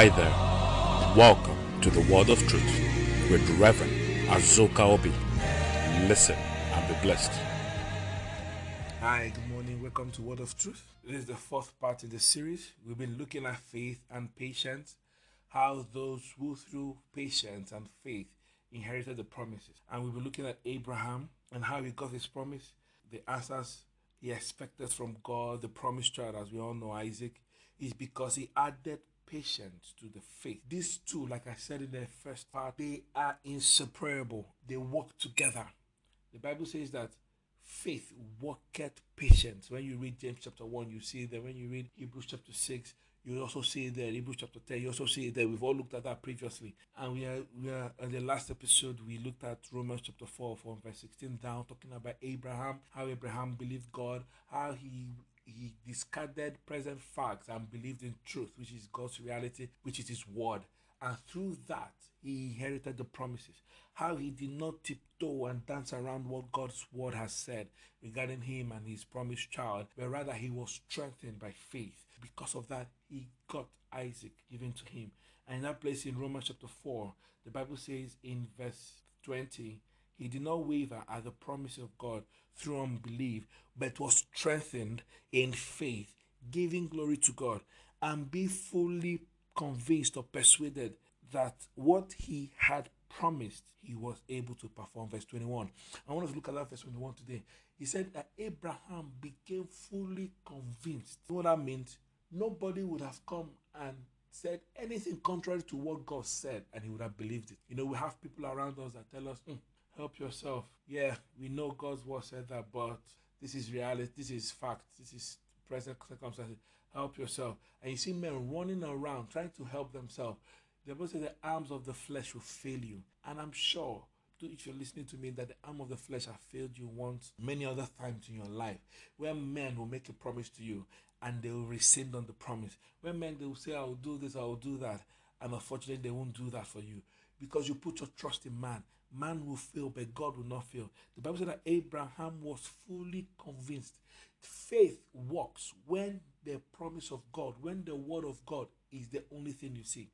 Hi there. Welcome to the Word of Truth with Reverend Azuka Obi. Listen and be blessed. Hi, good morning. Welcome to Word of Truth. This is the fourth part in the series. We've been looking at faith and patience, how those who through patience and faith inherited the promises. And we've been looking at Abraham and how he got his promise, the answers he expected from God, the promised child, as we all know, Isaac, is because he added patience to the faith. These two, like I said in the first part, they are inseparable. They work together. The Bible says that faith worketh patience. When you read James chapter 1, you see that when you read Hebrews chapter 6, you also see it there Hebrews chapter 10, you also see it there. We've all looked at that previously. And we are we are in the last episode we looked at Romans chapter 4 from verse 16 down, talking about Abraham, how Abraham believed God, how he he discarded present facts and believed in truth, which is God's reality, which is his word. And through that, he inherited the promises. How he did not tiptoe and dance around what God's word has said regarding him and his promised child, but rather he was strengthened by faith. Because of that, he got Isaac given to him. And in that place in Romans chapter 4, the Bible says in verse 20, he did not waver at the promise of God through unbelief, but was strengthened in faith, giving glory to God, and be fully convinced or persuaded that what he had promised he was able to perform. Verse 21. I want us to look at that verse 21 today. He said that Abraham became fully convinced. You know what that means? Nobody would have come and said anything contrary to what God said, and he would have believed it. You know, we have people around us that tell us, mm, help yourself. Yeah, we know God's word said that, but this is reality, this is fact, this is present circumstances. Help yourself. And you see men running around trying to help themselves. The Bible says the arms of the flesh will fail you. And I'm sure if you're listening to me that the arm of the flesh have failed you once many other times in your life where men will make a promise to you and they will rescind on the promise where men they will say i will do this i will do that and unfortunately they won't do that for you because you put your trust in man man will fail but god will not fail the bible said that abraham was fully convinced faith works when the promise of god when the word of god is the only thing you see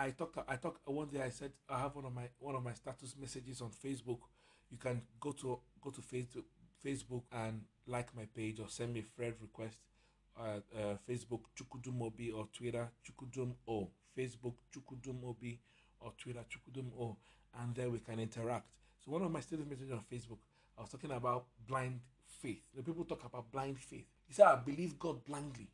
I talked. I talked One day I said I have one of my one of my status messages on Facebook. You can go to go to Facebook Facebook and like my page or send me a friend request. Uh, uh, Facebook Chukudumobi or Twitter Chukudum O. Facebook Chukudumobi or Twitter Chukudum O, and then we can interact. So one of my students messages on Facebook, I was talking about blind faith. The people talk about blind faith. He said, "I believe God blindly."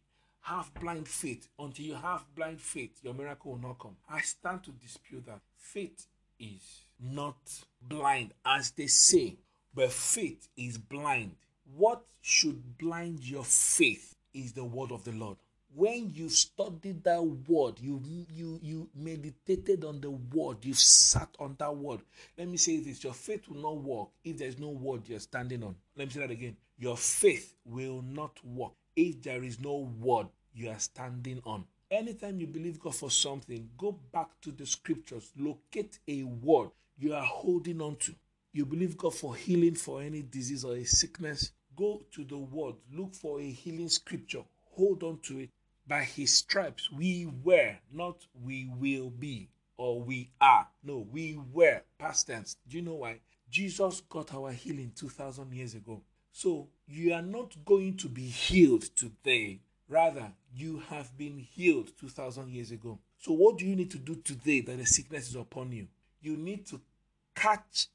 have blind faith. Until you have blind faith, your miracle will not come. I stand to dispute that. Faith is not blind, as they say, but faith is blind. What should blind your faith is the word of the Lord. When you've studied that word, you you you meditated on the word, you sat on that word. Let me say this: your faith will not work if there's no word you're standing on. Let me say that again. Your faith will not work if there is no word you are standing on. Anytime you believe God for something, go back to the scriptures, locate a word you are holding on to. You believe God for healing for any disease or a sickness, go to the word, look for a healing scripture, hold on to it. By his stripes, we were, not we will be or we are. No, we were, past tense. Do you know why? Jesus got our healing 2,000 years ago. So you are not going to be healed today. Rather, you have been healed 2,000 years ago. So, what do you need to do today that the sickness is upon you? You need to catch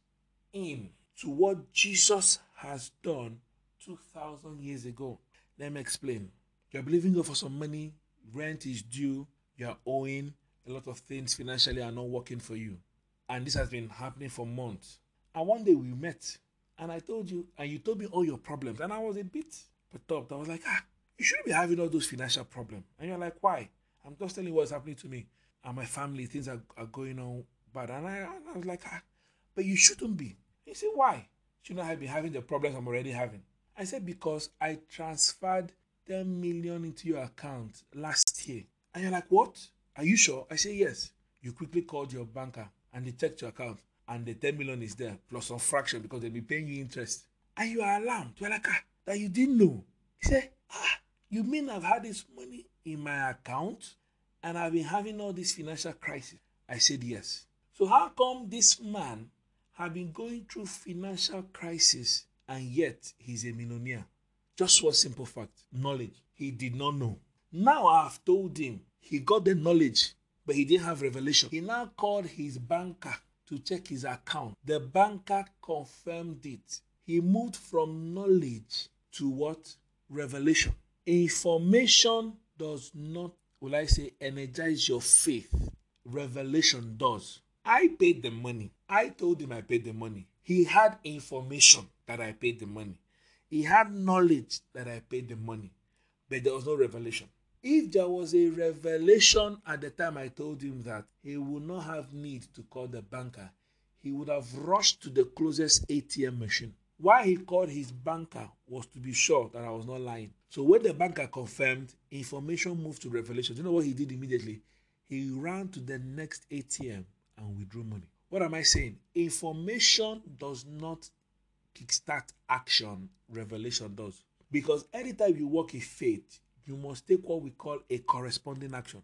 in to what Jesus has done 2,000 years ago. Let me explain. You're believing God for some money, rent is due, you're owing, a lot of things financially are not working for you. And this has been happening for months. And one day we met and I told you, and you told me all your problems, and I was a bit perturbed. I was like, ah, you shouldn't be having all those financial problems. And you're like, why? I'm just telling you what's happening to me and my family. Things are, are going on bad. And I, and I was like, ah, but you shouldn't be. You said, why? Shouldn't I be having the problems I'm already having? I said, because I transferred 10 million into your account last year. And you're like, what? Are you sure? I say, yes. You quickly called your banker and they checked your account and the 10 million is there plus some fraction because they'll be paying you interest. And you are alarmed. You're like, ah, that you didn't know. He say, ah, you mean I've had this money in my account and I've been having all this financial crisis. I said, Yes. So, how come this man have been going through financial crisis and yet he's a millionaire? Just one simple fact knowledge. He did not know. Now I have told him he got the knowledge, but he didn't have revelation. He now called his banker to check his account. The banker confirmed it. He moved from knowledge to what? Revelation. Information does not, will I say, energize your faith. Revelation does. I paid the money. I told him I paid the money. He had information that I paid the money. He had knowledge that I paid the money. But there was no revelation. If there was a revelation at the time I told him that he would not have need to call the banker, he would have rushed to the closest ATM machine. Why he called his banker was to be sure that I was not lying. So when the banker confirmed, information moved to revelation. Do you know what he did immediately? He ran to the next ATM and withdrew money. What am I saying? Information does not kickstart action, revelation does. Because anytime you walk in faith, you must take what we call a corresponding action.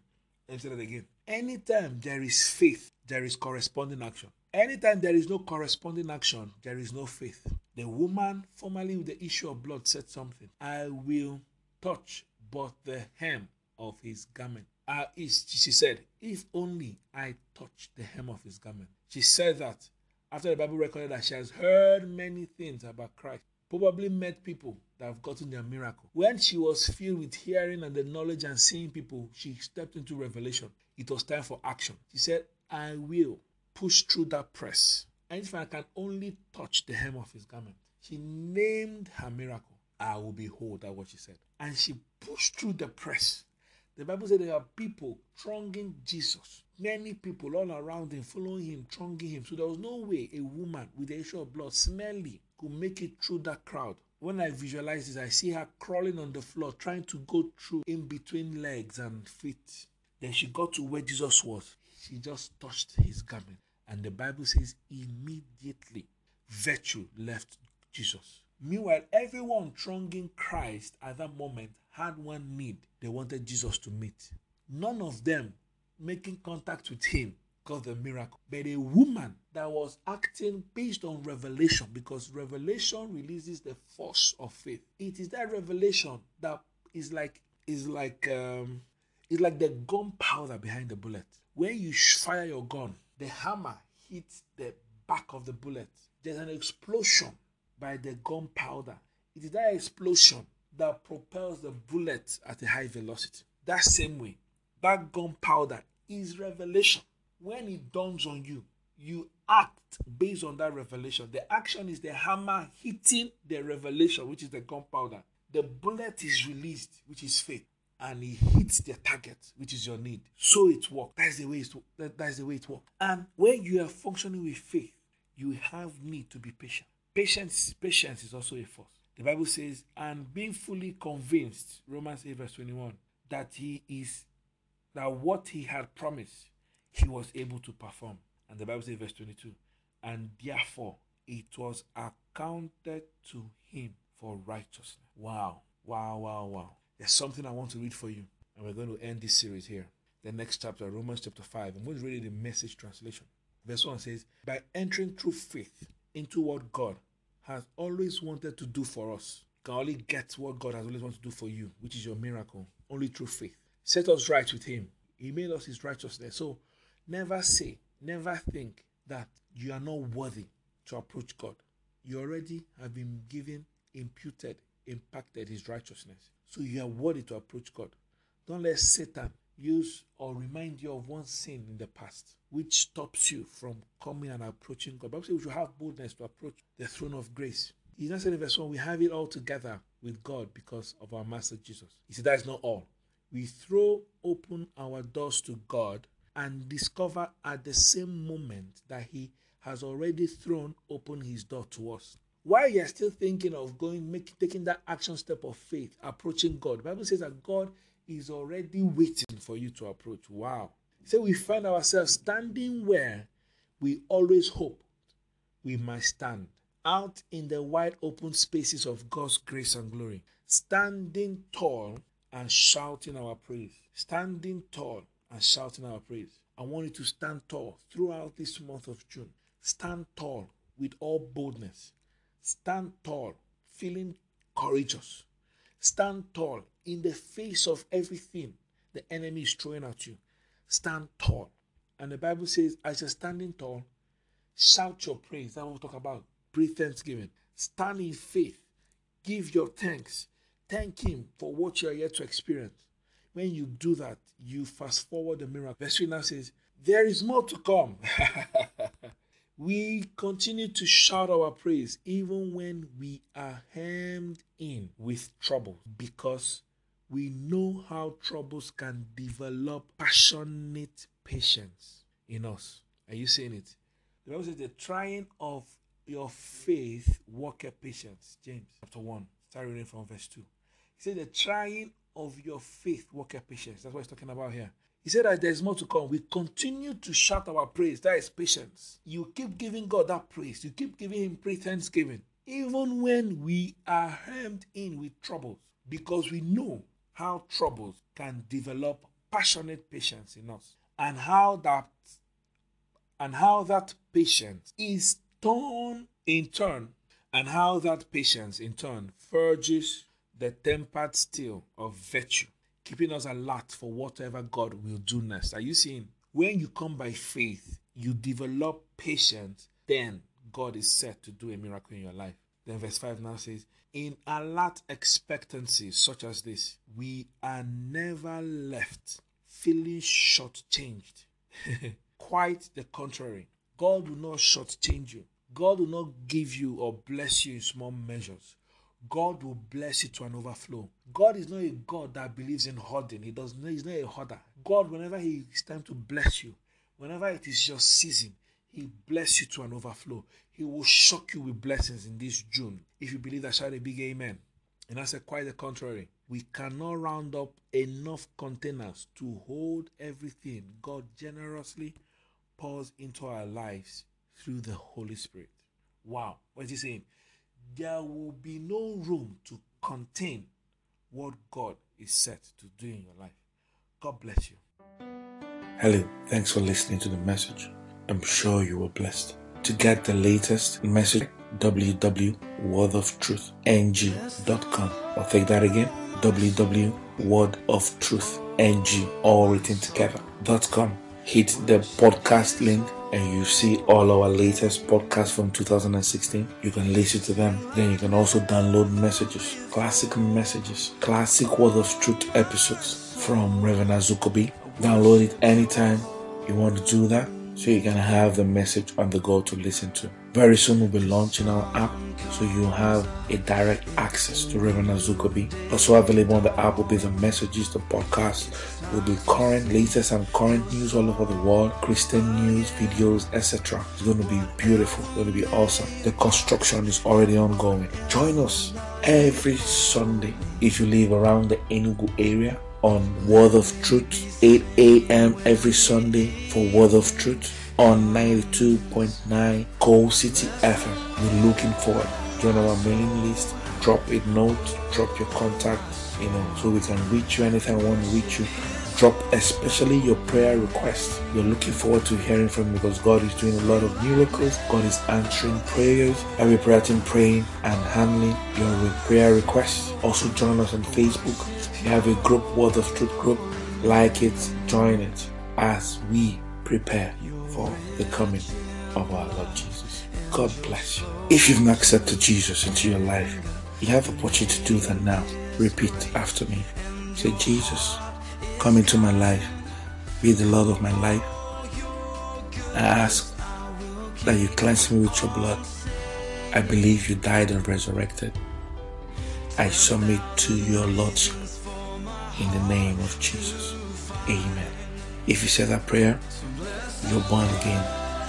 Let me say that again. Anytime there is faith, there is corresponding action. Anytime there is no corresponding action, there is no faith. The woman, formerly with the issue of blood, said something. I will touch but the hem of his garment. Uh, she said, If only I touch the hem of his garment. She said that after the Bible recorded that she has heard many things about Christ, probably met people that have gotten their miracle. When she was filled with hearing and the knowledge and seeing people, she stepped into revelation. It was time for action. She said, I will push through that press. And if I can only touch the hem of his garment, she named her miracle. I will be whole. That's what she said. And she pushed through the press. The Bible said there are people thronging Jesus. Many people all around him, following him, thronging him. So there was no way a woman with the issue of blood, smelly, could make it through that crowd. When I visualize this, I see her crawling on the floor, trying to go through in between legs and feet. Then she got to where Jesus was. She just touched his garment. And the Bible says, immediately virtue left Jesus. Meanwhile, everyone thronging Christ at that moment had one need they wanted Jesus to meet. None of them making contact with him got the miracle. But a woman that was acting based on revelation, because revelation releases the force of faith. It is that revelation that is like is like um it's like the gunpowder behind the bullet. When you fire your gun, the hammer hits the back of the bullet. There's an explosion by the gunpowder. It is that explosion that propels the bullet at a high velocity. That same way, that gunpowder is revelation. When it dawns on you, you act based on that revelation. The action is the hammer hitting the revelation, which is the gunpowder. The bullet is released, which is faith, and it hits the target, which is your need. So it works. That's the way it that, that's the way it works. And when you are functioning with faith, you have need to be patient. Patience, patience is also a force. The Bible says, and being fully convinced, Romans 8, verse 21, that he is that what he had promised, he was able to perform. And the Bible says, verse 22, and therefore it was accounted to him for righteousness. Wow, wow, wow, wow. There's something I want to read for you. And we're going to end this series here. The next chapter, Romans chapter 5. I'm going to read the message translation. Verse 1 says, By entering through faith into what God has always wanted to do for us, can only get what God has always wanted to do for you, which is your miracle, only through faith. Set us right with Him. He made us His righteousness. So never say, never think that you are not worthy to approach God. You already have been given, imputed, impacted His righteousness. So you are worthy to approach God. Don't let Satan use or remind you of one sin in the past which stops you from coming and approaching God. Bible says we should have boldness to approach the throne of grace. He's not saying in verse 1, we have it all together with God because of our Master Jesus. He said that is not all. We throw open our doors to God and discover at the same moment that He has already thrown open His door to us. While you're still thinking of going, make, taking that action step of faith, approaching God, Bible says that God is already waiting for you to approach. Wow. So we find ourselves standing where we always hope we might stand, out in the wide open spaces of God's grace and glory, standing tall and shouting our praise, standing tall and shouting our praise. I want you to stand tall throughout this month of June. Stand tall with all boldness. Stand tall, feeling courageous. Stand tall in the face of everything the enemy is throwing at you. Stand tall. And the Bible says, as you're standing tall, shout your praise. That's what we talk about. Pray thanksgiving. Stand in faith. Give your thanks. Thank Him for what you are yet to experience. When you do that, you fast forward the miracle. Verse 3 now says, There is more to come. we continue to shout our praise even when we are hemmed in with trouble because we know how troubles can develop passionate patience in us. Are you seeing it? The Bible says the trying of your faith worketh patience. James chapter 1. Start reading from verse 2. He said the trying of your faith worketh patience. That's what he's talking about here. He said that there's more to come. We continue to shout our praise. That is patience. You keep giving God that praise. You keep giving Him praise thanksgiving. Even when we are hemmed in with troubles, because we know how troubles can develop passionate patience in us, and how that and how that patience is torn in turn, and how that patience in turn forges the tempered steel of virtue keeping us alert for whatever God will do next. Are you seeing? When you come by faith, you develop patience, then God is set to do a miracle in your life. Then verse 5 now says, In alert expectancy such as this, we are never left feeling shortchanged. Quite the contrary. God will not shortchange you. God will not give you or bless you in small measures. God will bless you to an overflow. God is not a God that believes in hoarding. He does not, he's not a hoarder. God, whenever he, it's time to bless you, whenever it is your season, he bless you to an overflow. He will shock you with blessings in this June. If you believe that, shout a big amen. And I said quite the contrary. We cannot round up enough containers to hold everything God generously pours into our lives through the Holy Spirit. Wow. What is he saying? There will be no room to contain what God is set to do in your life. God bless you. Hello, thanks for listening to the message. I'm sure you were blessed. To get the latest message, www.wordoftruthng.com. I'll take that again www.wordoftruthng, all written together, .com. Hit the podcast link and you see all our latest podcasts from 2016. You can listen to them. Then you can also download messages, classic messages, classic Word of Truth episodes from Reverend Azuka Obi. Download it anytime you want to do that so you can have the message on the go to listen to. Very soon we'll be launching our app so you have a direct access to Reverend Azuka Obi. Also available on the app will be the messages, the podcast, will be current, latest and current news all over the world, Christian news, videos, etc. It's going to be beautiful. It's going to be awesome. The construction is already ongoing. Join us every Sunday if you live around the Enugu area on Word of Truth, 8 a.m. every Sunday for Word of Truth on 92.9 Coal City FM. We're looking forward. Join our mailing list, drop a note, drop your contact, you know, so we can reach you anytime we want to reach you. Drop especially your prayer request. We're looking forward to hearing from you because God is doing a lot of miracles. God is answering prayers. Every prayer team praying and handling your prayer requests. Also join us on Facebook have a group, Word of Truth group, like it, join it as we prepare for the coming of our Lord Jesus. God bless you. If you've not accepted Jesus into your life, you have opportunity to do that now. Repeat after me. Say, Jesus, come into my life. Be the Lord of my life. I ask that you cleanse me with your blood. I believe you died and resurrected. I submit to your Lordship in the name of Jesus. Amen. If you said that prayer, you're born again.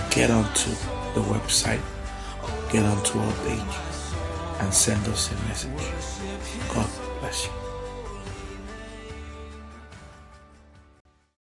Get onto the website, get onto our page, and send us a message. God bless you.